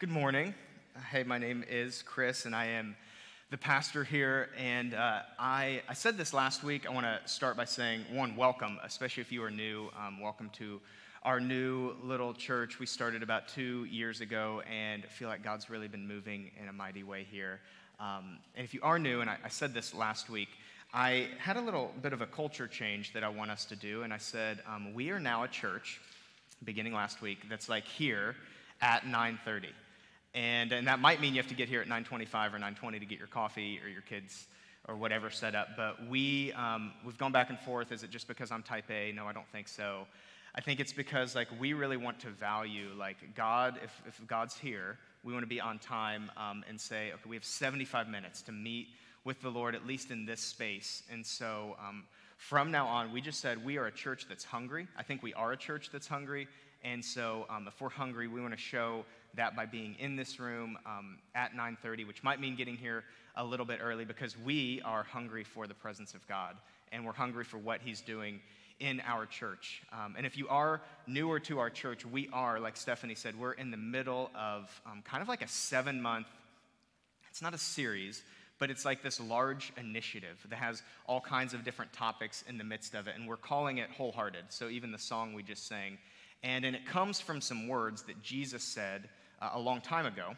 Good morning. Hey, my name is Chris, and I am the pastor here. And uh, I, I said this last week. I want to start by saying, one, welcome, especially if you are new. Um, welcome to our new little church. We started about two years ago, and feel like God's really been moving in a mighty way here. Um, and if you are new, and I, I said this last week, I had a little bit of a culture change that I want us to do. And I said, um, we are now a church, beginning last week, that's like here at 930. And, and that might mean you have to get here at 9.25 or 9.20 to get your coffee or your kids or whatever set up. But we, um, we've gone back and forth. Is it just because I'm type A? No, I don't think so. I think it's because like we really want to value like God, if, if God's here, we want to be on time um, and say, okay, we have 75 minutes to meet with the Lord, at least in this space. And so um, from now on, we just said we are a church that's hungry. I think we are a church that's hungry. And so um, if we're hungry, we want to show that by being in this room um, at 9.30 which might mean getting here a little bit early because we are hungry for the presence of god and we're hungry for what he's doing in our church. Um, and if you are newer to our church we are like stephanie said we're in the middle of um, kind of like a seven month it's not a series but it's like this large initiative that has all kinds of different topics in the midst of it and we're calling it wholehearted so even the song we just sang. And, and it comes from some words that jesus said uh, a long time ago.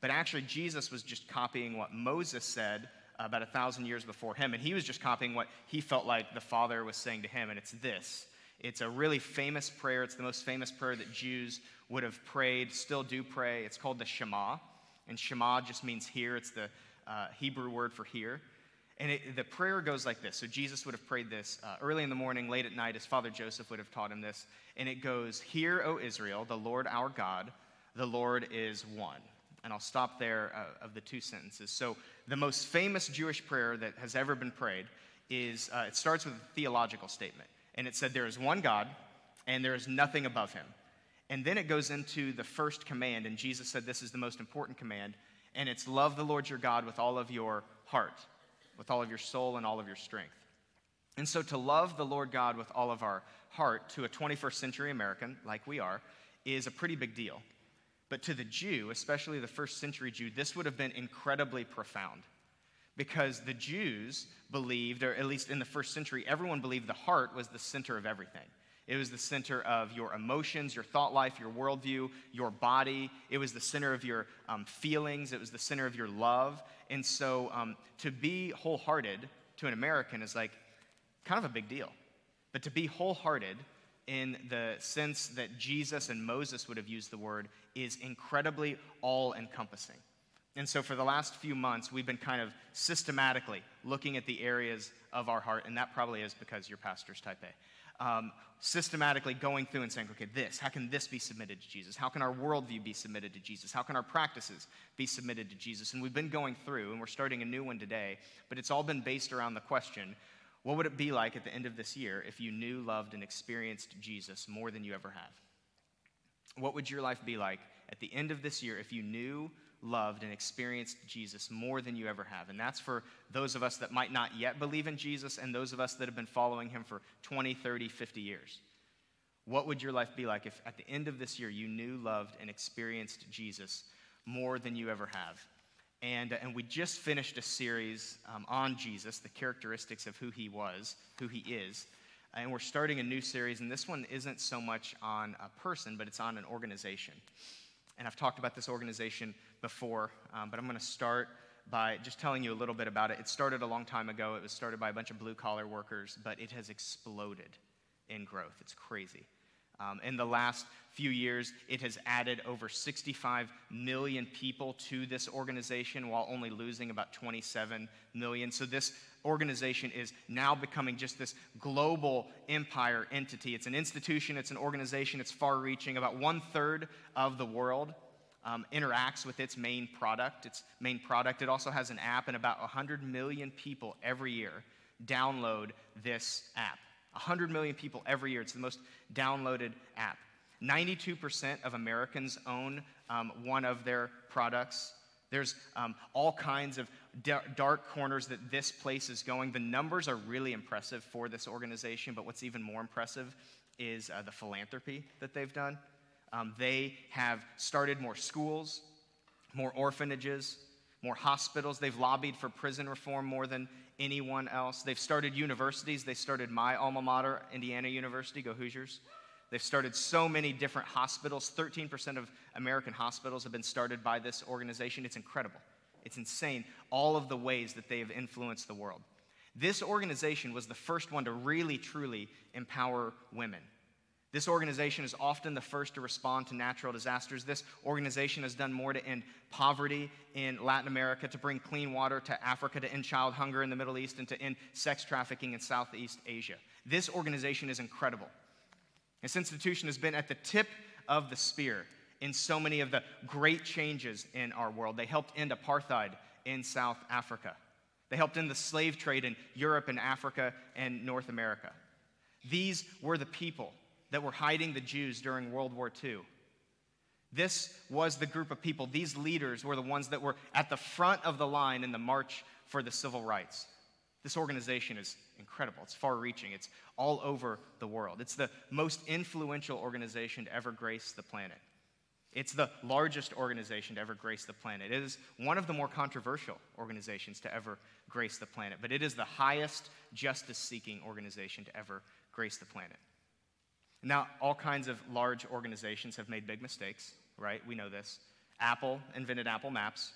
But actually, Jesus was just copying what Moses said about a thousand years before him. And he was just copying what he felt like the Father was saying to him. And it's this it's a really famous prayer. It's the most famous prayer that Jews would have prayed, still do pray. It's called the Shema. And Shema just means hear, it's the uh, Hebrew word for hear. And it, the prayer goes like this. So Jesus would have prayed this uh, early in the morning, late at night. His father Joseph would have taught him this. And it goes, Hear, O Israel, the Lord our God the Lord is one. And I'll stop there uh, of the two sentences. So, the most famous Jewish prayer that has ever been prayed is uh, it starts with a theological statement. And it said, There is one God, and there is nothing above him. And then it goes into the first command, and Jesus said this is the most important command, and it's love the Lord your God with all of your heart, with all of your soul, and all of your strength. And so, to love the Lord God with all of our heart to a 21st century American, like we are, is a pretty big deal. But to the Jew, especially the first century Jew, this would have been incredibly profound because the Jews believed, or at least in the first century, everyone believed the heart was the center of everything. It was the center of your emotions, your thought life, your worldview, your body. It was the center of your um, feelings. It was the center of your love. And so um, to be wholehearted to an American is like kind of a big deal. But to be wholehearted in the sense that Jesus and Moses would have used the word is incredibly all encompassing. And so, for the last few months, we've been kind of systematically looking at the areas of our heart, and that probably is because your pastor's type A. Um, systematically going through and saying, okay, this, how can this be submitted to Jesus? How can our worldview be submitted to Jesus? How can our practices be submitted to Jesus? And we've been going through, and we're starting a new one today, but it's all been based around the question what would it be like at the end of this year if you knew, loved, and experienced Jesus more than you ever have? What would your life be like at the end of this year if you knew, loved, and experienced Jesus more than you ever have? And that's for those of us that might not yet believe in Jesus and those of us that have been following him for 20, 30, 50 years. What would your life be like if at the end of this year you knew, loved, and experienced Jesus more than you ever have? And, uh, and we just finished a series um, on Jesus, the characteristics of who he was, who he is. And we're starting a new series, and this one isn't so much on a person, but it's on an organization. And I've talked about this organization before, um, but I'm going to start by just telling you a little bit about it. It started a long time ago. It was started by a bunch of blue collar workers, but it has exploded in growth. It's crazy. Um, in the last few years, it has added over 65 million people to this organization while only losing about 27 million. So, this organization is now becoming just this global empire entity. It's an institution, it's an organization, it's far reaching. About one third of the world um, interacts with its main product. Its main product. It also has an app, and about 100 million people every year download this app. 100 million people every year. It's the most downloaded app. 92% of Americans own um, one of their products. There's um, all kinds of dark corners that this place is going. The numbers are really impressive for this organization, but what's even more impressive is uh, the philanthropy that they've done. Um, they have started more schools, more orphanages, more hospitals. They've lobbied for prison reform more than anyone else. They've started universities. They started my alma mater, Indiana University. Go Hoosiers. They've started so many different hospitals. 13% of American hospitals have been started by this organization. It's incredible. It's insane, all of the ways that they have influenced the world. This organization was the first one to really, truly empower women. This organization is often the first to respond to natural disasters. This organization has done more to end poverty in Latin America, to bring clean water to Africa, to end child hunger in the Middle East, and to end sex trafficking in Southeast Asia. This organization is incredible. This institution has been at the tip of the spear in so many of the great changes in our world. They helped end apartheid in South Africa. They helped end the slave trade in Europe and Africa and North America. These were the people that were hiding the Jews during World War II. This was the group of people, these leaders were the ones that were at the front of the line in the march for the civil rights. This organization is incredible. It's far reaching, it's all over the world. It's the most influential organization to ever grace the planet. It's the largest organization to ever grace the planet. It is one of the more controversial organizations to ever grace the planet, but it is the highest justice seeking organization to ever grace the planet. Now, all kinds of large organizations have made big mistakes, right? We know this. Apple invented Apple Maps.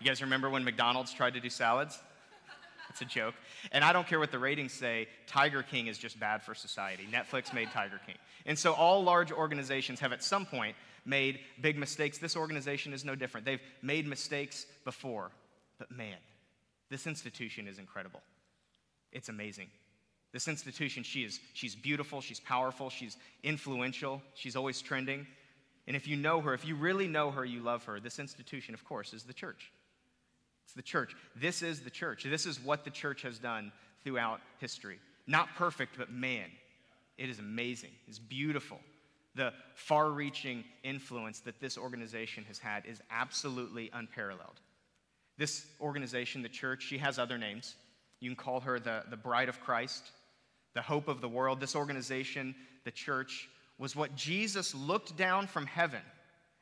You guys remember when McDonald's tried to do salads? It's a joke. And I don't care what the ratings say, Tiger King is just bad for society. Netflix made Tiger King. And so all large organizations have at some point made big mistakes. This organization is no different. They've made mistakes before. But man, this institution is incredible. It's amazing. This institution, she is, she's beautiful, she's powerful, she's influential, she's always trending. And if you know her, if you really know her, you love her, this institution, of course, is the church. It's the church. This is the church. This is what the church has done throughout history. Not perfect, but man, it is amazing. It's beautiful. The far reaching influence that this organization has had is absolutely unparalleled. This organization, the church, she has other names. You can call her the, the bride of Christ, the hope of the world. This organization, the church, was what Jesus looked down from heaven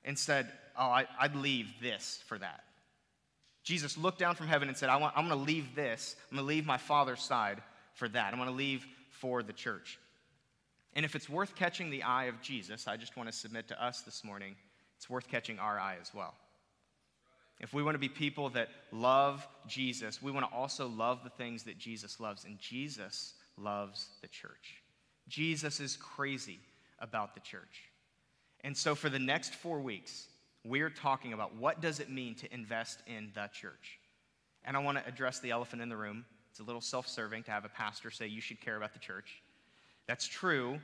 and said, Oh, I, would leave this for that. Jesus looked down from heaven and said, I want, I'm going to leave this. I'm going to leave my Father's side for that. I'm going to leave for the church. And if it's worth catching the eye of Jesus, I just want to submit to us this morning, it's worth catching our eye as well. If we want to be people that love Jesus, we want to also love the things that Jesus loves. And Jesus loves the church. Jesus is crazy about the church. And so for the next four weeks, we're talking about what does it mean to invest in the church. And I want to address the elephant in the room. It's a little self-serving to have a pastor say you should care about the church. That's true.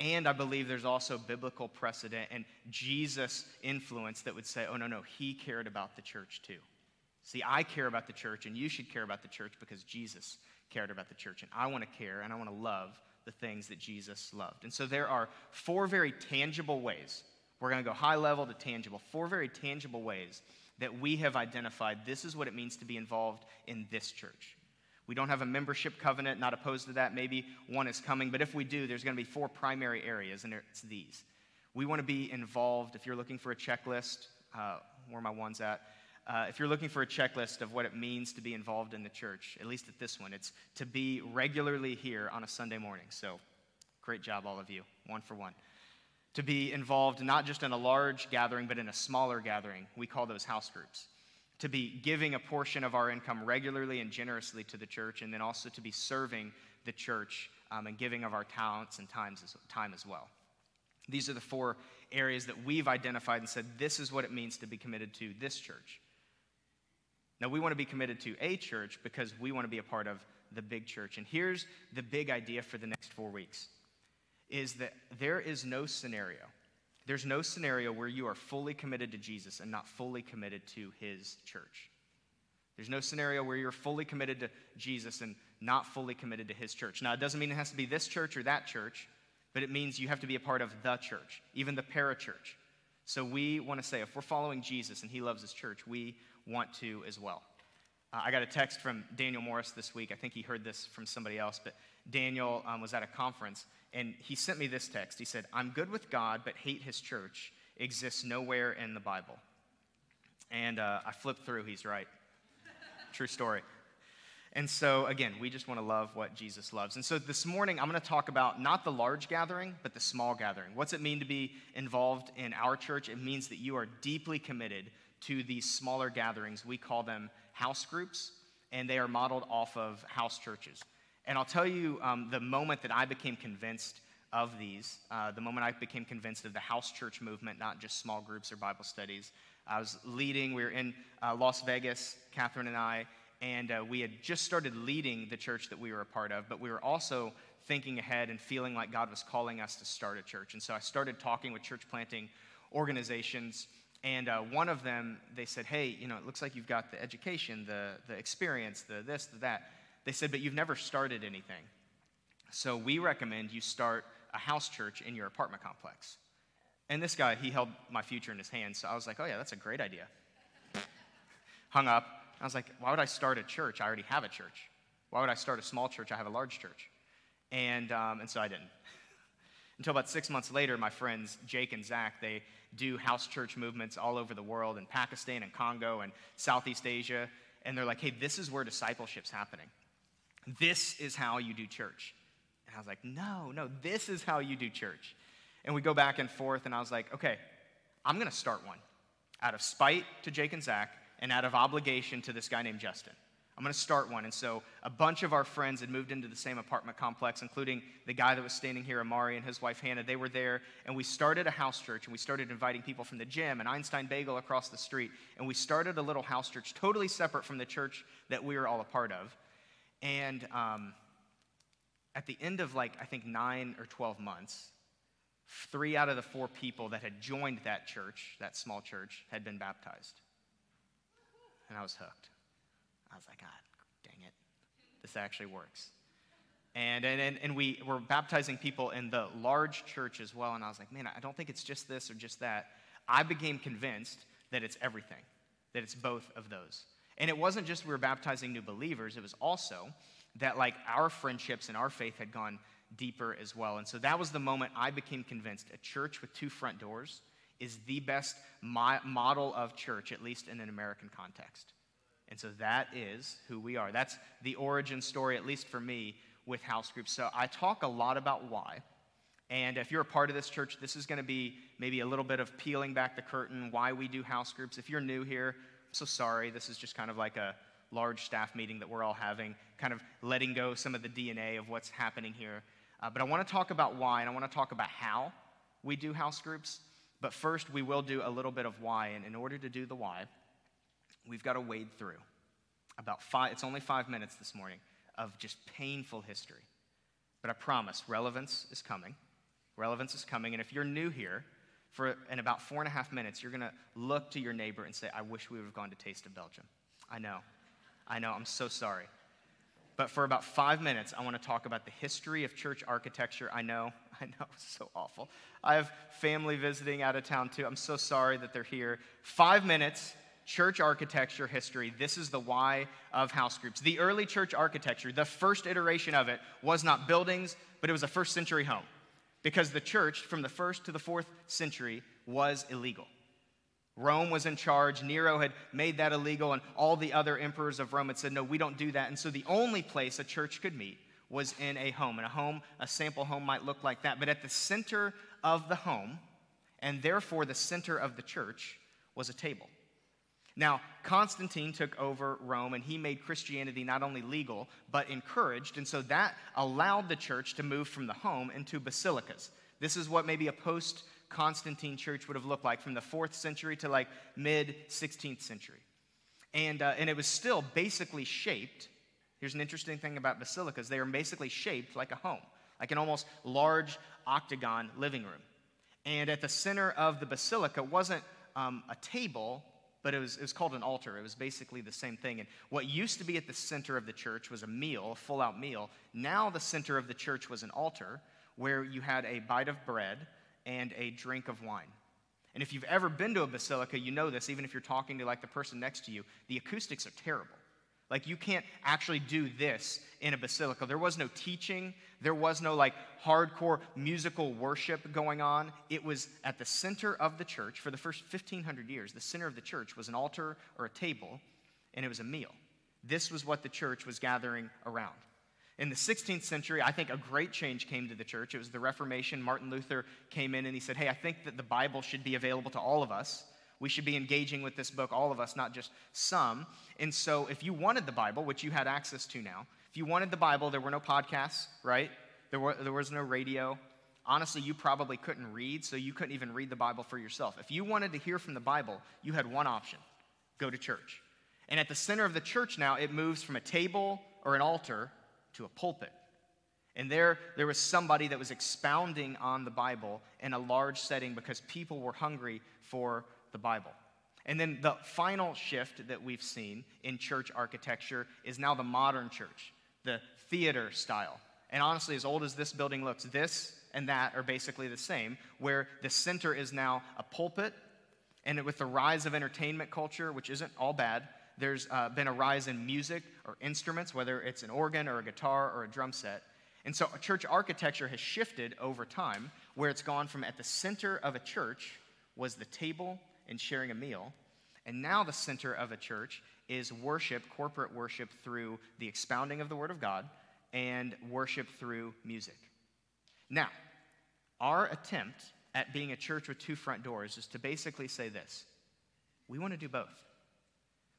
And I believe there's also biblical precedent and Jesus' influence that would say, oh, no, no, he cared about the church too. See, I care about the church, and you should care about the church because Jesus cared about the church. And I want to care and I want to love the things that Jesus loved. And so there are four very tangible ways we're going to go high level to tangible. Four very tangible ways that we have identified this is what it means to be involved in this church. We don't have a membership covenant, not opposed to that. Maybe one is coming, but if we do, there's going to be four primary areas, and it's these. We want to be involved. If you're looking for a checklist, uh, where my one's at, uh, if you're looking for a checklist of what it means to be involved in the church, at least at this one, it's to be regularly here on a Sunday morning. So, great job, all of you. One for one to be involved not just in a large gathering, but in a smaller gathering. We call those house groups. To be giving a portion of our income regularly and generously to the church, and then also to be serving the church um, and giving of our talents and times as, time as well. These are the four areas that we've identified and said this is what it means to be committed to this church. Now, we want to be committed to a church because we want to be a part of the big church. And here's the big idea for the next four weeks is that there is no scenario. There's no scenario where you are fully committed to Jesus and not fully committed to his church. There's no scenario where you're fully committed to Jesus and not fully committed to his church. Now, it doesn't mean it has to be this church or that church, but it means you have to be a part of the church, even the parachurch. So we want to say if we're following Jesus and he loves his church, we want to as well. Uh, I got a text from Daniel Morris this week. I think he heard this from somebody else, but Daniel um, was at a conference and he sent me this text. He said, I'm good with God, but hate his church. exists nowhere in the Bible. And uh, I flipped through, he's right. True story. And so, again, we just want to love what Jesus loves. And so this morning, I'm going to talk about not the large gathering, but the small gathering. What's it mean to be involved in our church? It means that you are deeply committed to these smaller gatherings. We call them house groups, and they are modeled off of house churches. And I'll tell you um, the moment that I became convinced of these, uh, the moment I became convinced of the house church movement, not just small groups or Bible studies. I was leading, we were in uh, Las Vegas, Catherine and I, and uh, we had just started leading the church that we were a part of, but we were also thinking ahead and feeling like God was calling us to start a church. And so I started talking with church planting organizations. And uh, one of them, they said, Hey, you know, it looks like you've got the education, the, the experience, the this, the that. They said, But you've never started anything. So we recommend you start a house church in your apartment complex. And this guy, he held my future in his hands. So I was like, Oh, yeah, that's a great idea. Hung up, I was like, why would I start a church? I already have a church. Why would I start a small church? I have a large church. And, um, and so I didn't. Until about six months later, my friends Jake and Zach, they do house church movements all over the world in Pakistan and Congo and Southeast Asia. And they're like, hey, this is where discipleship's happening. This is how you do church. And I was like, no, no, this is how you do church. And we go back and forth, and I was like, okay, I'm going to start one. Out of spite to Jake and Zach, and out of obligation to this guy named Justin. I'm going to start one. And so a bunch of our friends had moved into the same apartment complex, including the guy that was standing here, Amari, and his wife Hannah. They were there, and we started a house church, and we started inviting people from the gym and Einstein Bagel across the street. And we started a little house church, totally separate from the church that we were all a part of. And um, at the end of like, I think nine or 12 months, three out of the four people that had joined that church, that small church, had been baptized and I was hooked. I was like, God, dang it, this actually works. And, and, and we were baptizing people in the large church as well. And I was like, man, I don't think it's just this or just that. I became convinced that it's everything, that it's both of those. And it wasn't just we were baptizing new believers, it was also that like our friendships and our faith had gone deeper as well. And so that was the moment I became convinced a church with two front doors is the best mo- model of church, at least in an American context. And so that is who we are. That's the origin story, at least for me, with house groups. So I talk a lot about why. And if you're a part of this church, this is going to be maybe a little bit of peeling back the curtain, why we do house groups. If you're new here, I'm so sorry. This is just kind of like a large staff meeting that we're all having, kind of letting go some of the DNA of what's happening here. Uh, but I want to talk about why, and I want to talk about how we do house groups. But first, we will do a little bit of why. And in order to do the why, we've got to wade through about five, it's only five minutes this morning of just painful history. But I promise, relevance is coming. Relevance is coming. And if you're new here, for in about four and a half minutes, you're going to look to your neighbor and say, I wish we would have gone to Taste of Belgium. I know. I know. I'm so sorry. But for about five minutes, I want to talk about the history of church architecture. I know, I know, it's so awful. I have family visiting out of town too. I'm so sorry that they're here. Five minutes, church architecture history. This is the why of house groups. The early church architecture, the first iteration of it, was not buildings, but it was a first century home. Because the church, from the first to the fourth century, was illegal. Rome was in charge. Nero had made that illegal, and all the other emperors of Rome had said, no, we don't do that. And so the only place a church could meet was in a home. And a home, a sample home might look like that. But at the center of the home, and therefore the center of the church, was a table. Now, Constantine took over Rome and he made Christianity not only legal, but encouraged. And so that allowed the church to move from the home into basilicas. This is what maybe a post Constantine church would have looked like from the fourth century to like mid 16th century. And, uh, and it was still basically shaped. Here's an interesting thing about basilicas they are basically shaped like a home, like an almost large octagon living room. And at the center of the basilica wasn't um, a table, but it was, it was called an altar. It was basically the same thing. And what used to be at the center of the church was a meal, a full out meal. Now the center of the church was an altar where you had a bite of bread and a drink of wine. And if you've ever been to a basilica, you know this, even if you're talking to like the person next to you, the acoustics are terrible. Like, you can't actually do this in a basilica. There was no teaching, there was no like hardcore musical worship going on. It was at the center of the church for the first 1500 years. The center of the church was an altar or a table, and it was a meal. This was what the church was gathering around. In the 16th century, I think a great change came to the church. It was the Reformation. Martin Luther came in and he said, Hey, I think that the Bible should be available to all of us. We should be engaging with this book, all of us, not just some. And so, if you wanted the Bible, which you had access to now, if you wanted the Bible, there were no podcasts, right? There, were, there was no radio. Honestly, you probably couldn't read, so you couldn't even read the Bible for yourself. If you wanted to hear from the Bible, you had one option go to church. And at the center of the church now, it moves from a table or an altar to a pulpit. And there, there was somebody that was expounding on the Bible in a large setting because people were hungry for the Bible. And then the final shift that we've seen in church architecture is now the modern church, the theater style. And honestly, as old as this building looks, this and that are basically the same, where the center is now a pulpit. And with the rise of entertainment culture, which isn't all bad, there's uh, been a rise in music or instruments, whether it's an organ or a guitar or a drum set. And so church architecture has shifted over time, where it's gone from at the center of a church was the table and sharing a meal. And now the center of a church is worship, corporate worship through the expounding of the Word of God and worship through music. Now, our attempt at being a church with two front doors is to basically say this we want to do both.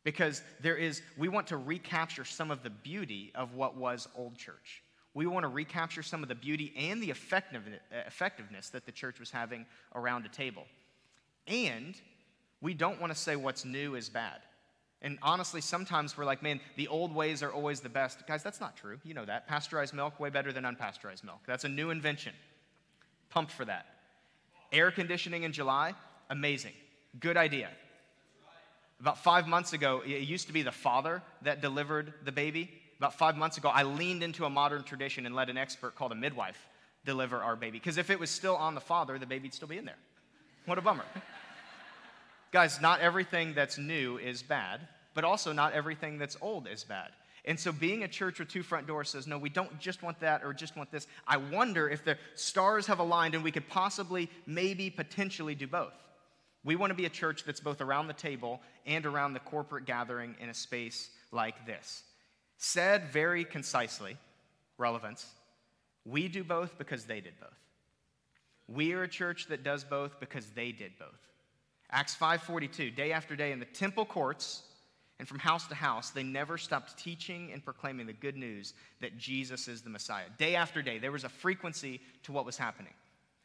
Because there is, we want to recapture some of the beauty of what was old church. We want to recapture some of the beauty and the effectiveness that the church was having around a table. And we don't want to say what's new is bad. And honestly, sometimes we're like, man, the old ways are always the best. Guys, that's not true. You know that. Pasteurized milk, way better than unpasteurized milk. That's a new invention. Pumped for that. Air conditioning in July, amazing. Good idea. About five months ago, it used to be the father that delivered the baby. About five months ago, I leaned into a modern tradition and let an expert called a midwife deliver our baby. Because if it was still on the father, the baby'd still be in there. What a bummer. Guys, not everything that's new is bad, but also not everything that's old is bad. And so, being a church with two front doors says, no, we don't just want that or just want this. I wonder if the stars have aligned and we could possibly, maybe, potentially do both. We want to be a church that's both around the table and around the corporate gathering in a space like this. Said very concisely, relevance, we do both because they did both. We are a church that does both because they did both. Acts 5:42, day after day in the temple courts and from house to house, they never stopped teaching and proclaiming the good news that Jesus is the Messiah. Day after day, there was a frequency to what was happening.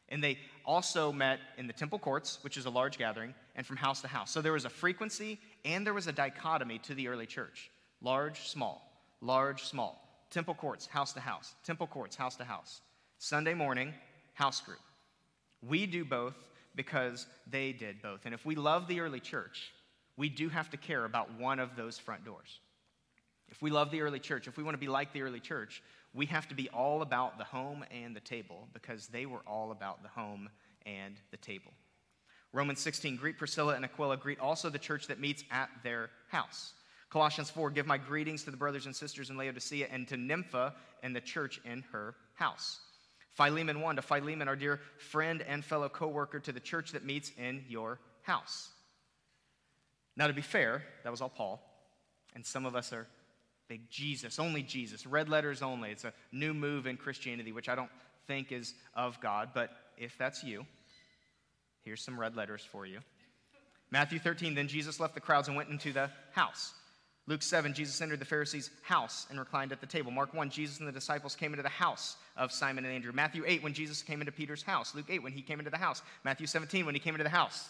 And they also met in the temple courts, which is a large gathering, and from house to house. So there was a frequency and there was a dichotomy to the early church large, small, large, small. Temple courts, house to house. Temple courts, house to house. Sunday morning, house group. We do both because they did both. And if we love the early church, we do have to care about one of those front doors. If we love the early church, if we want to be like the early church, we have to be all about the home and the table because they were all about the home and the table. Romans 16, greet Priscilla and Aquila, greet also the church that meets at their house. Colossians 4, give my greetings to the brothers and sisters in Laodicea and to Nympha and the church in her house. Philemon 1 to Philemon, our dear friend and fellow co worker, to the church that meets in your house. Now, to be fair, that was all Paul. And some of us are big Jesus, only Jesus, red letters only. It's a new move in Christianity, which I don't think is of God. But if that's you, here's some red letters for you. Matthew 13, then Jesus left the crowds and went into the house. Luke 7, Jesus entered the Pharisees' house and reclined at the table. Mark 1, Jesus and the disciples came into the house of Simon and Andrew. Matthew 8, when Jesus came into Peter's house. Luke 8, when he came into the house. Matthew 17, when he came into the house.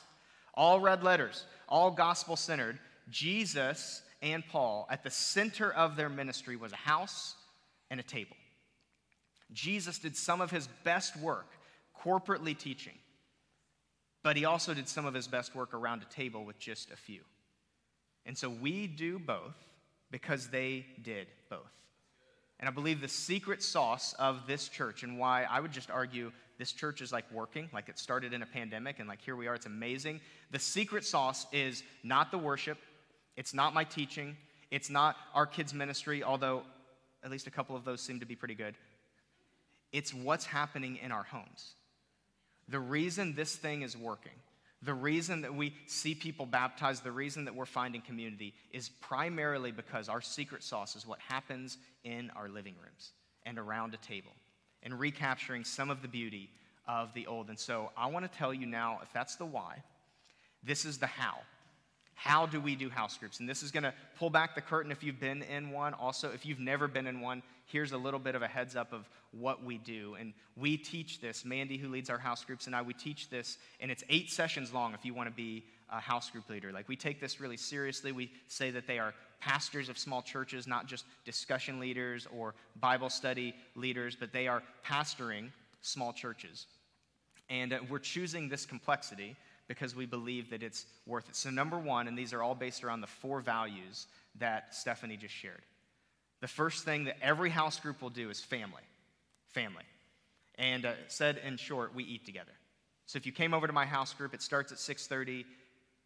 All red letters, all gospel centered. Jesus and Paul, at the center of their ministry was a house and a table. Jesus did some of his best work corporately teaching, but he also did some of his best work around a table with just a few. And so we do both because they did both. And I believe the secret sauce of this church and why I would just argue this church is like working, like it started in a pandemic and like here we are, it's amazing. The secret sauce is not the worship, it's not my teaching, It's not our kids' ministry, although at least a couple of those seem to be pretty good. It's what's happening in our homes. The reason this thing is working, the reason that we see people baptized, the reason that we're finding community is primarily because our secret sauce is what happens in our living rooms and around a table and recapturing some of the beauty of the old. And so I want to tell you now if that's the why, this is the how. How do we do house groups? And this is going to pull back the curtain if you've been in one. Also, if you've never been in one, here's a little bit of a heads up of what we do. And we teach this. Mandy, who leads our house groups, and I, we teach this, and it's eight sessions long if you want to be a house group leader. Like, we take this really seriously. We say that they are pastors of small churches, not just discussion leaders or Bible study leaders, but they are pastoring small churches. And uh, we're choosing this complexity because we believe that it's worth it. So, number one, and these are all based around the four values that Stephanie just shared. The first thing that every house group will do is family. Family. And uh, said in short, we eat together. So if you came over to my house group, it starts at 6:30,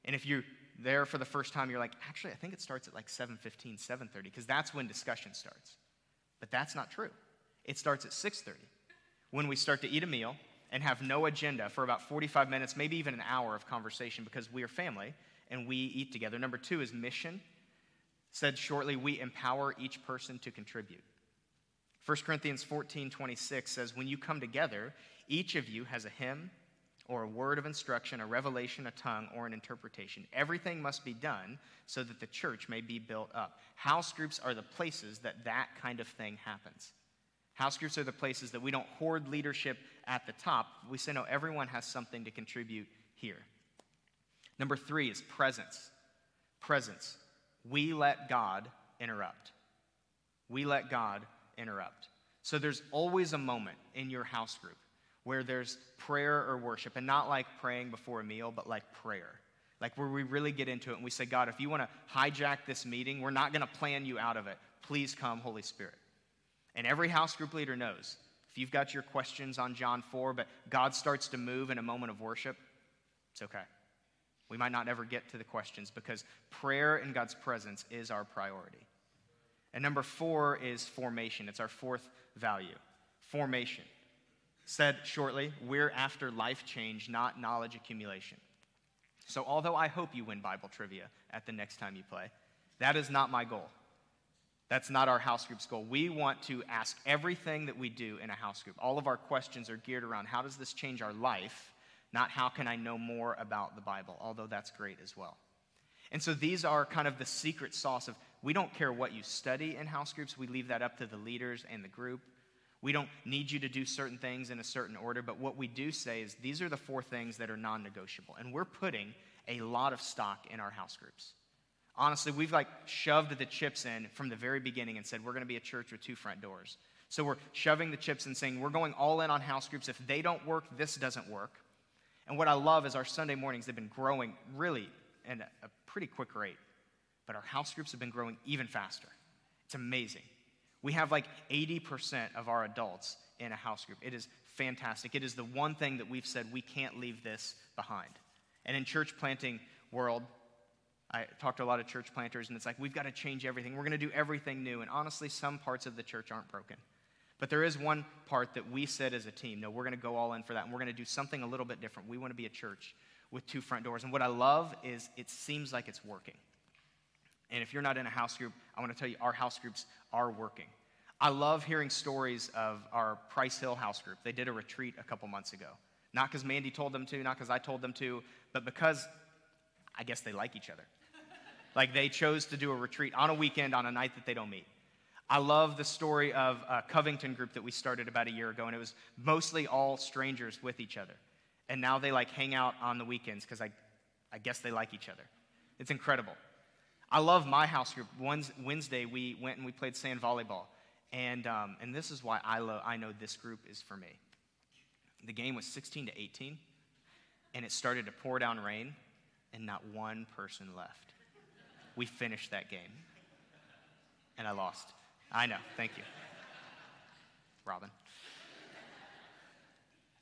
and if you're there for the first time, you're like, actually, I think it starts at like 7:15, 7:30, because that's when discussion starts. But that's not true. It starts at 6:30 when we start to eat a meal and have no agenda for about 45 minutes, maybe even an hour of conversation because we are family and we eat together. Number two is mission. Said shortly, we empower each person to contribute. 1 Corinthians 14 26 says, When you come together, each of you has a hymn or a word of instruction, a revelation, a tongue, or an interpretation. Everything must be done so that the church may be built up. House groups are the places that that kind of thing happens. House groups are the places that we don't hoard leadership at the top. We say, no, everyone has something to contribute here. Number three is presence. Presence. We let God interrupt. We let God interrupt. So there's always a moment in your house group where there's prayer or worship, and not like praying before a meal, but like prayer. Like where we really get into it and we say, God, if you want to hijack this meeting, we're not going to plan you out of it. Please come, Holy Spirit. And every house group leader knows if you've got your questions on John 4, but God starts to move in a moment of worship, it's okay. We might not ever get to the questions because prayer in God's presence is our priority. And number four is formation. It's our fourth value formation. Said shortly, we're after life change, not knowledge accumulation. So, although I hope you win Bible trivia at the next time you play, that is not my goal. That's not our house group's goal. We want to ask everything that we do in a house group. All of our questions are geared around how does this change our life, not how can I know more about the Bible, although that's great as well. And so these are kind of the secret sauce of we don't care what you study in house groups, we leave that up to the leaders and the group. We don't need you to do certain things in a certain order, but what we do say is these are the four things that are non negotiable. And we're putting a lot of stock in our house groups honestly, we've like shoved the chips in from the very beginning and said, we're going to be a church with two front doors. So we're shoving the chips and saying, we're going all in on house groups. If they don't work, this doesn't work. And what I love is our Sunday mornings, they've been growing really at a pretty quick rate. But our house groups have been growing even faster. It's amazing. We have like 80% of our adults in a house group. It is fantastic. It is the one thing that we've said we can't leave this behind. And in church planting world, I talk to a lot of church planters, and it's like, we've got to change everything. We're going to do everything new. And honestly, some parts of the church aren't broken. But there is one part that we said as a team no, we're going to go all in for that, and we're going to do something a little bit different. We want to be a church with two front doors. And what I love is it seems like it's working. And if you're not in a house group, I want to tell you our house groups are working. I love hearing stories of our Price Hill house group. They did a retreat a couple months ago. Not because Mandy told them to, not because I told them to, but because I guess they like each other. Like they chose to do a retreat on a weekend on a night that they don't meet. I love the story of a Covington group that we started about a year ago, and it was mostly all strangers with each other. And now they like hang out on the weekends because I, I guess they like each other. It's incredible. I love my house group. Wednesday, we went and we played sand volleyball. And, um, and this is why I, lo- I know this group is for me. The game was 16 to 18, and it started to pour down rain, and not one person left we finished that game. And I lost. I know. Thank you. Robin.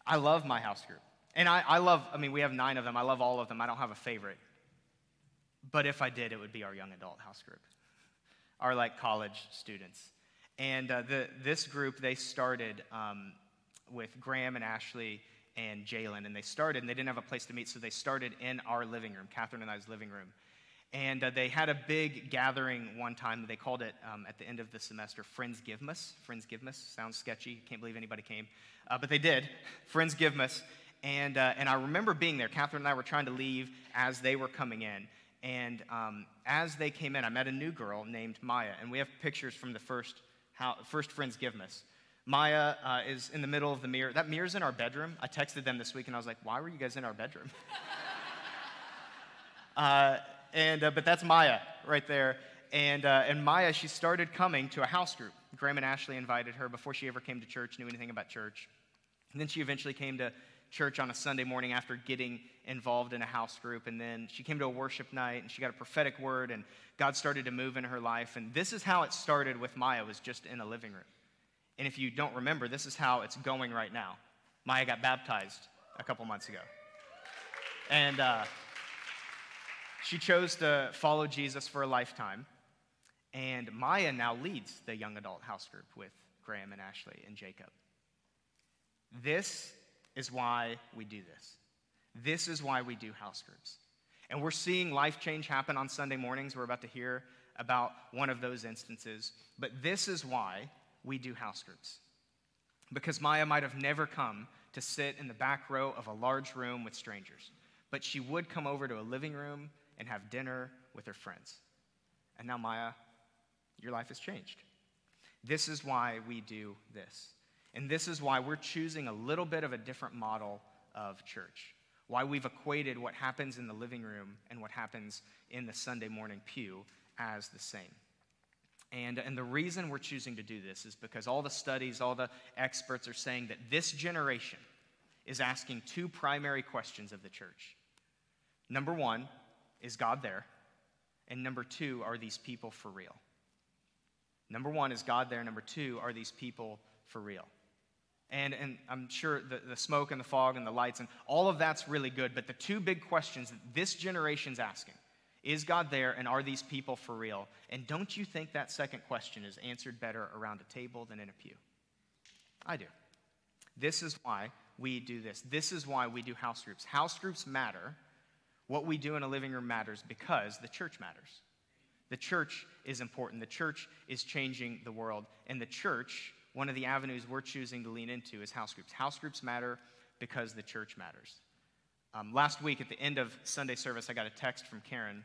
I love my house group. And I, I love, I mean, we have nine of them. I love all of them. I don't have a favorite. But if I did, it would be our young adult house group. are like college students. And uh, the, this group, they started um, with Graham and Ashley and Jalen. And they started, and they didn't have a place to meet, so they started in our living room, Catherine and I's living room. And uh, they had a big gathering one time. They called it um, at the end of the semester Friends Givemas. Friends Givemas sounds sketchy. Can't believe anybody came. Uh, but they did. Friends Givemas. And, uh, and I remember being there. Catherine and I were trying to leave as they were coming in. And um, as they came in, I met a new girl named Maya. And we have pictures from the first, how, first Friends Givemas. Maya uh, is in the middle of the mirror. That mirror's in our bedroom. I texted them this week and I was like, why were you guys in our bedroom? uh, and, uh, but that's Maya right there. And, uh, and Maya, she started coming to a house group. Graham and Ashley invited her before she ever came to church, knew anything about church. And then she eventually came to church on a Sunday morning after getting involved in a house group. And then she came to a worship night and she got a prophetic word and God started to move in her life. And this is how it started with Maya, was just in a living room. And if you don't remember, this is how it's going right now. Maya got baptized a couple months ago. And uh, she chose to follow Jesus for a lifetime. And Maya now leads the young adult house group with Graham and Ashley and Jacob. This is why we do this. This is why we do house groups. And we're seeing life change happen on Sunday mornings. We're about to hear about one of those instances. But this is why we do house groups. Because Maya might have never come to sit in the back row of a large room with strangers, but she would come over to a living room and have dinner with her friends. And now, Maya, your life has changed. This is why we do this. And this is why we're choosing a little bit of a different model of church. Why we've equated what happens in the living room and what happens in the Sunday morning pew as the same. And, and the reason we're choosing to do this is because all the studies, all the experts are saying that this generation is asking two primary questions of the church. Number one, is God there? And number two, are these people for real? Number one, is God there? Number two, are these people for real? And, and I'm sure the, the smoke and the fog and the lights and all of that's really good, but the two big questions that this generation's asking is God there and are these people for real? And don't you think that second question is answered better around a table than in a pew? I do. This is why we do this. This is why we do house groups. House groups matter. What we do in a living room matters because the church matters. The church is important. The church is changing the world. And the church, one of the avenues we're choosing to lean into is house groups. House groups matter because the church matters. Um, last week at the end of Sunday service, I got a text from Karen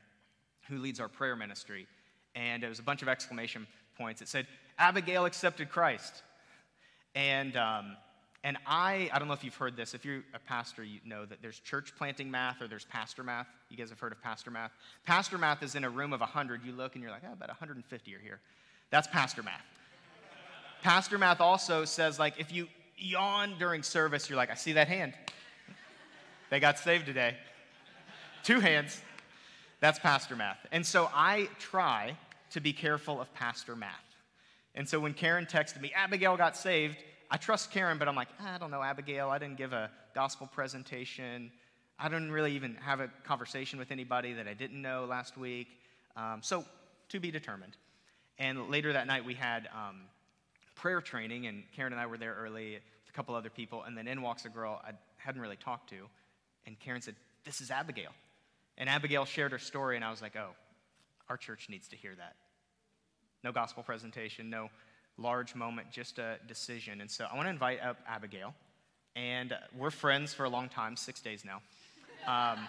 who leads our prayer ministry. And it was a bunch of exclamation points. It said, Abigail accepted Christ. And, um, and I, I don't know if you've heard this. If you're a pastor, you know that there's church planting math or there's pastor math. You guys have heard of pastor math? Pastor math is in a room of 100. You look and you're like, oh, about 150 are here. That's pastor math. pastor math also says, like, if you yawn during service, you're like, I see that hand. They got saved today. Two hands. That's pastor math. And so I try to be careful of pastor math. And so when Karen texted me, Abigail got saved, I trust Karen, but I'm like, ah, I don't know, Abigail. I didn't give a gospel presentation. I didn't really even have a conversation with anybody that I didn't know last week. Um, so to be determined. And later that night, we had um, prayer training, and Karen and I were there early with a couple other people. And then in walks a girl I hadn't really talked to. And Karen said, This is Abigail. And Abigail shared her story, and I was like, oh, our church needs to hear that. No gospel presentation, no large moment, just a decision. And so I want to invite up Abigail. And we're friends for a long time, six days now. Um,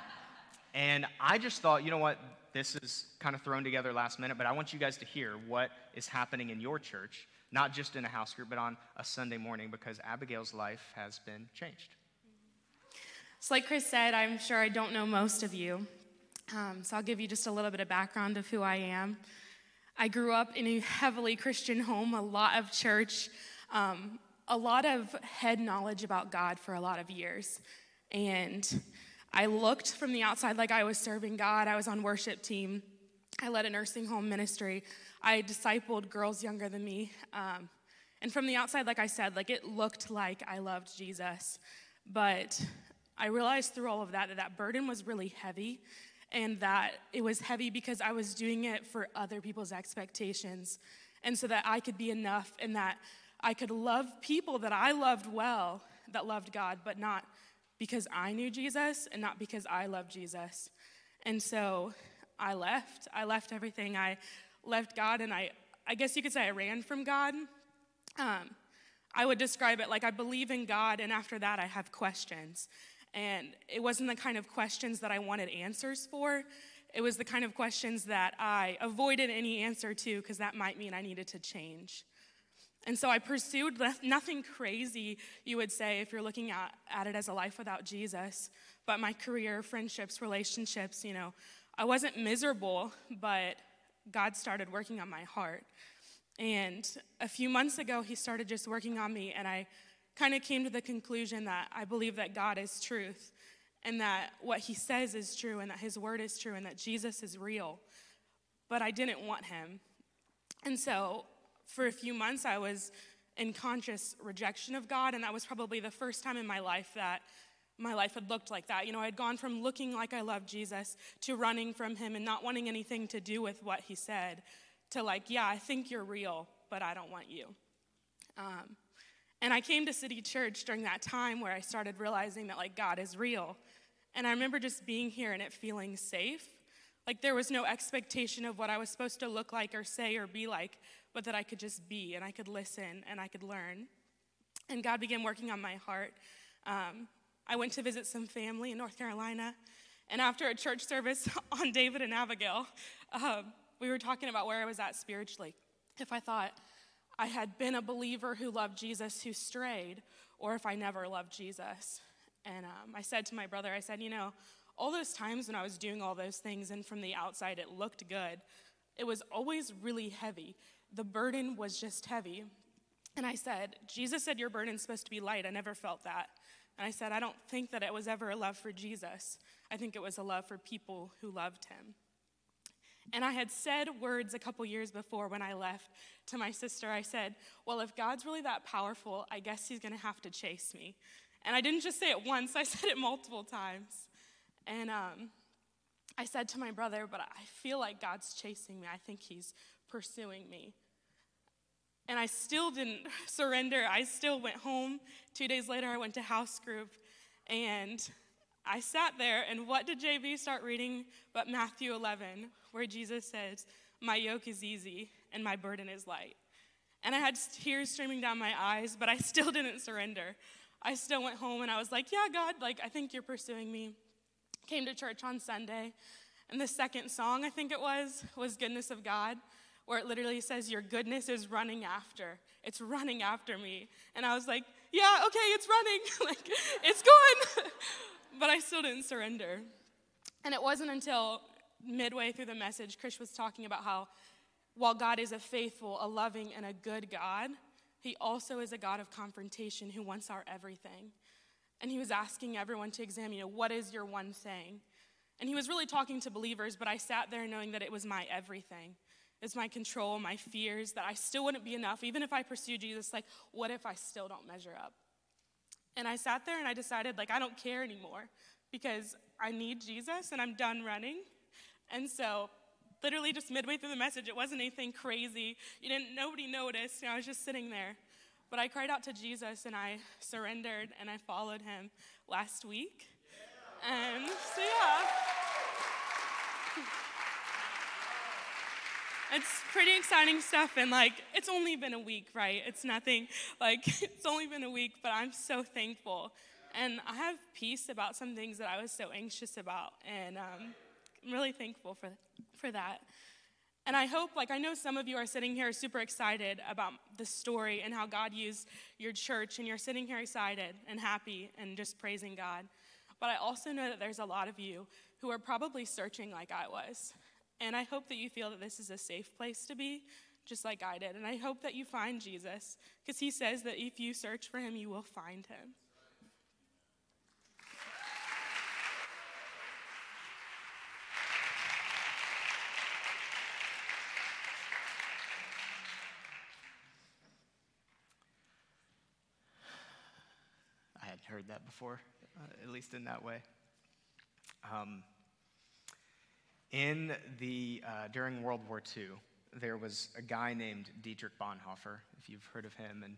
and I just thought, you know what? This is kind of thrown together last minute, but I want you guys to hear what is happening in your church, not just in a house group, but on a Sunday morning, because Abigail's life has been changed. So, like Chris said, I'm sure I don't know most of you, um, so I'll give you just a little bit of background of who I am. I grew up in a heavily Christian home, a lot of church, um, a lot of head knowledge about God for a lot of years. And I looked from the outside like I was serving God. I was on worship team. I led a nursing home ministry. I discipled girls younger than me. Um, and from the outside, like I said, like it looked like I loved Jesus. But I realized through all of that that that burden was really heavy and that it was heavy because I was doing it for other people's expectations. And so that I could be enough and that I could love people that I loved well, that loved God, but not because I knew Jesus and not because I loved Jesus. And so I left. I left everything. I left God and I, I guess you could say I ran from God. Um, I would describe it like I believe in God, and after that, I have questions. And it wasn't the kind of questions that I wanted answers for. It was the kind of questions that I avoided any answer to because that might mean I needed to change. And so I pursued nothing crazy, you would say, if you're looking at, at it as a life without Jesus, but my career, friendships, relationships, you know. I wasn't miserable, but God started working on my heart. And a few months ago, He started just working on me, and I kind of came to the conclusion that I believe that God is truth and that what he says is true and that his word is true and that Jesus is real. But I didn't want him. And so for a few months, I was in conscious rejection of God, and that was probably the first time in my life that my life had looked like that. You know, I had gone from looking like I loved Jesus to running from him and not wanting anything to do with what he said to like, yeah, I think you're real, but I don't want you. Um, and I came to City Church during that time where I started realizing that like God is real. And I remember just being here and it feeling safe. Like there was no expectation of what I was supposed to look like or say or be like, but that I could just be and I could listen and I could learn. And God began working on my heart. Um, I went to visit some family in North Carolina. And after a church service on David and Abigail, um, we were talking about where I was at spiritually. If I thought, I had been a believer who loved Jesus who strayed, or if I never loved Jesus. And um, I said to my brother, I said, you know, all those times when I was doing all those things and from the outside it looked good, it was always really heavy. The burden was just heavy. And I said, Jesus said your burden's supposed to be light. I never felt that. And I said, I don't think that it was ever a love for Jesus. I think it was a love for people who loved him. And I had said words a couple years before when I left to my sister. I said, Well, if God's really that powerful, I guess he's going to have to chase me. And I didn't just say it once, I said it multiple times. And um, I said to my brother, But I feel like God's chasing me. I think he's pursuing me. And I still didn't surrender. I still went home. Two days later, I went to house group. And I sat there, and what did JB start reading but Matthew 11, where Jesus says, My yoke is easy and my burden is light. And I had tears streaming down my eyes, but I still didn't surrender. I still went home and I was like, Yeah, God, like, I think you're pursuing me. Came to church on Sunday, and the second song, I think it was, was Goodness of God, where it literally says, Your goodness is running after. It's running after me. And I was like, Yeah, okay, it's running. like, it's going. but I still didn't surrender. And it wasn't until midway through the message, Chris was talking about how while God is a faithful, a loving, and a good God, he also is a God of confrontation who wants our everything. And he was asking everyone to examine, you know, what is your one thing? And he was really talking to believers, but I sat there knowing that it was my everything. It's my control, my fears, that I still wouldn't be enough. Even if I pursue Jesus, like, what if I still don't measure up? And I sat there and I decided, like, I don't care anymore because I need Jesus and I'm done running. And so, literally, just midway through the message, it wasn't anything crazy. You didn't, nobody noticed. You know, I was just sitting there. But I cried out to Jesus and I surrendered and I followed him last week. And so, yeah. It's pretty exciting stuff, and like, it's only been a week, right? It's nothing, like, it's only been a week, but I'm so thankful. And I have peace about some things that I was so anxious about, and um, I'm really thankful for, for that. And I hope, like, I know some of you are sitting here super excited about the story and how God used your church, and you're sitting here excited and happy and just praising God. But I also know that there's a lot of you who are probably searching like I was. And I hope that you feel that this is a safe place to be, just like I did. And I hope that you find Jesus, because he says that if you search for him, you will find him. I hadn't heard that before. uh, at least in that way. Um, in the, uh, during World War II, there was a guy named Dietrich Bonhoeffer, if you've heard of him. And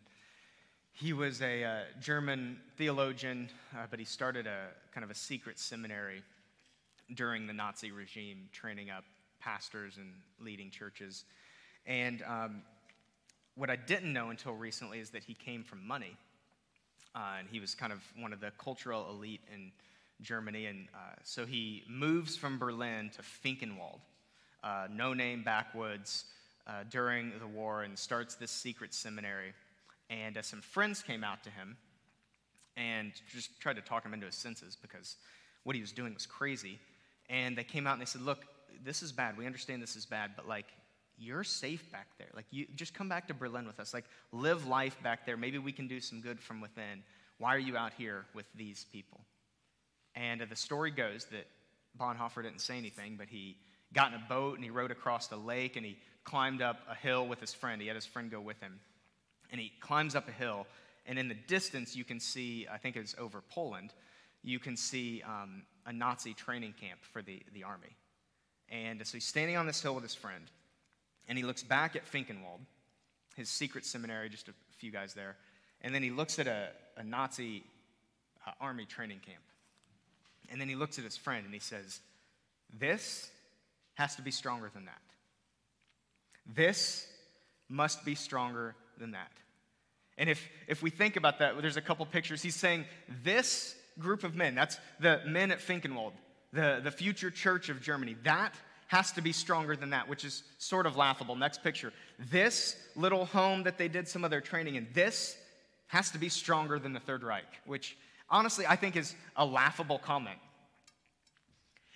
he was a uh, German theologian, uh, but he started a kind of a secret seminary during the Nazi regime, training up pastors and leading churches. And um, what I didn't know until recently is that he came from money. Uh, and he was kind of one of the cultural elite in Germany. And uh, so he moves from Berlin to Finkenwald, uh, no name backwoods, uh, during the war and starts this secret seminary. And uh, some friends came out to him and just tried to talk him into his senses because what he was doing was crazy. And they came out and they said, Look, this is bad. We understand this is bad, but like, you're safe back there. Like, you just come back to Berlin with us. Like, live life back there. Maybe we can do some good from within. Why are you out here with these people? And uh, the story goes that Bonhoeffer didn't say anything, but he got in a boat and he rowed across the lake and he climbed up a hill with his friend. He had his friend go with him. And he climbs up a hill, and in the distance, you can see, I think it's over Poland, you can see um, a Nazi training camp for the, the army. And so he's standing on this hill with his friend, and he looks back at Finkenwald, his secret seminary, just a few guys there, and then he looks at a, a Nazi uh, army training camp. And then he looks at his friend and he says, This has to be stronger than that. This must be stronger than that. And if, if we think about that, there's a couple pictures. He's saying, This group of men, that's the men at Finkenwald, the, the future church of Germany, that has to be stronger than that, which is sort of laughable. Next picture. This little home that they did some of their training in, this has to be stronger than the Third Reich, which honestly I think is a laughable comment.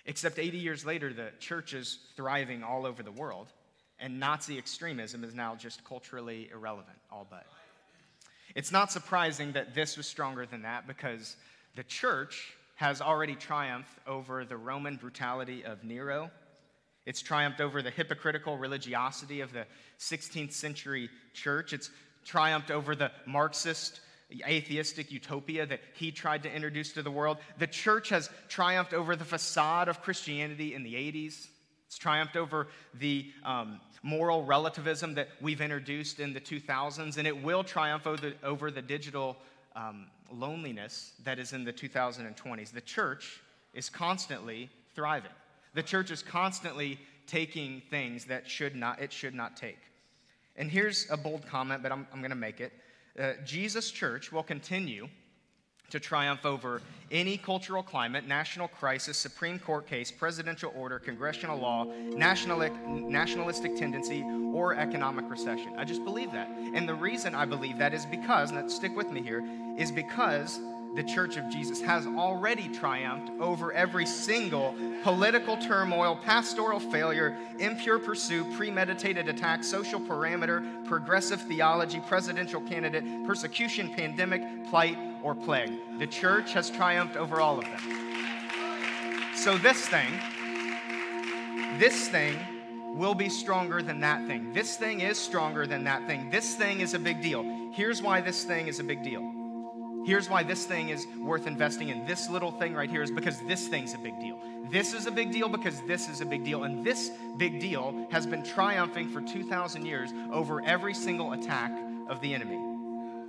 Except 80 years later, the church is thriving all over the world, and Nazi extremism is now just culturally irrelevant, all but. It's not surprising that this was stronger than that because the church has already triumphed over the Roman brutality of Nero. It's triumphed over the hypocritical religiosity of the 16th century church. It's triumphed over the Marxist atheistic utopia that he tried to introduce to the world. The church has triumphed over the facade of Christianity in the 80s. It's triumphed over the um, moral relativism that we've introduced in the 2000s, and it will triumph over the, over the digital um, loneliness that is in the 2020s. The church is constantly thriving. The church is constantly taking things that should not, it should not take. And here's a bold comment, but I'm, I'm going to make it uh, Jesus Church will continue to triumph over any cultural climate, national crisis, Supreme Court case, presidential order, congressional law, nationalistic, nationalistic tendency, or economic recession. I just believe that. And the reason I believe that is because, and stick with me here, is because the Church of Jesus has already triumphed over every single political turmoil, pastoral failure, impure pursuit, premeditated attack, social parameter, progressive theology, presidential candidate, persecution, pandemic, plight, or plague. The church has triumphed over all of them. So, this thing, this thing will be stronger than that thing. This thing is stronger than that thing. This thing is a big deal. Here's why this thing is a big deal Here's why this thing is worth investing in. This little thing right here is because this thing's a big deal. This is a big deal because this is a big deal. And this big deal has been triumphing for 2,000 years over every single attack of the enemy.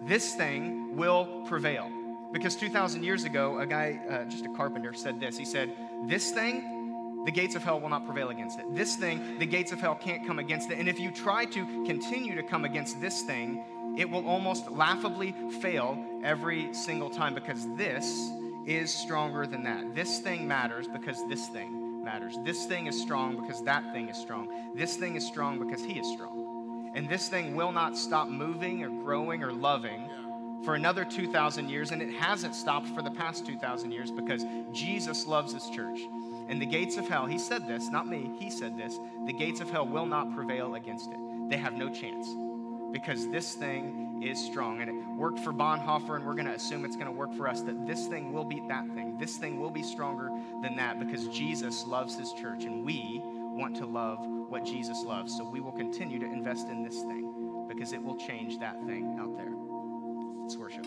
This thing will prevail. Because 2,000 years ago, a guy, uh, just a carpenter, said this. He said, This thing, the gates of hell will not prevail against it. This thing, the gates of hell can't come against it. And if you try to continue to come against this thing, it will almost laughably fail every single time because this is stronger than that. This thing matters because this thing matters. This thing is strong because that thing is strong. This thing is strong because he is strong. And this thing will not stop moving or growing or loving for another 2,000 years, and it hasn't stopped for the past 2,000 years because Jesus loves his church. And the gates of hell, he said this, not me, he said this, the gates of hell will not prevail against it. They have no chance because this thing is strong. And it worked for Bonhoeffer, and we're going to assume it's going to work for us that this thing will beat that thing. This thing will be stronger than that because Jesus loves his church, and we want to love what Jesus loves. So we will continue to invest in this thing because it will change that thing out there. Let's worship.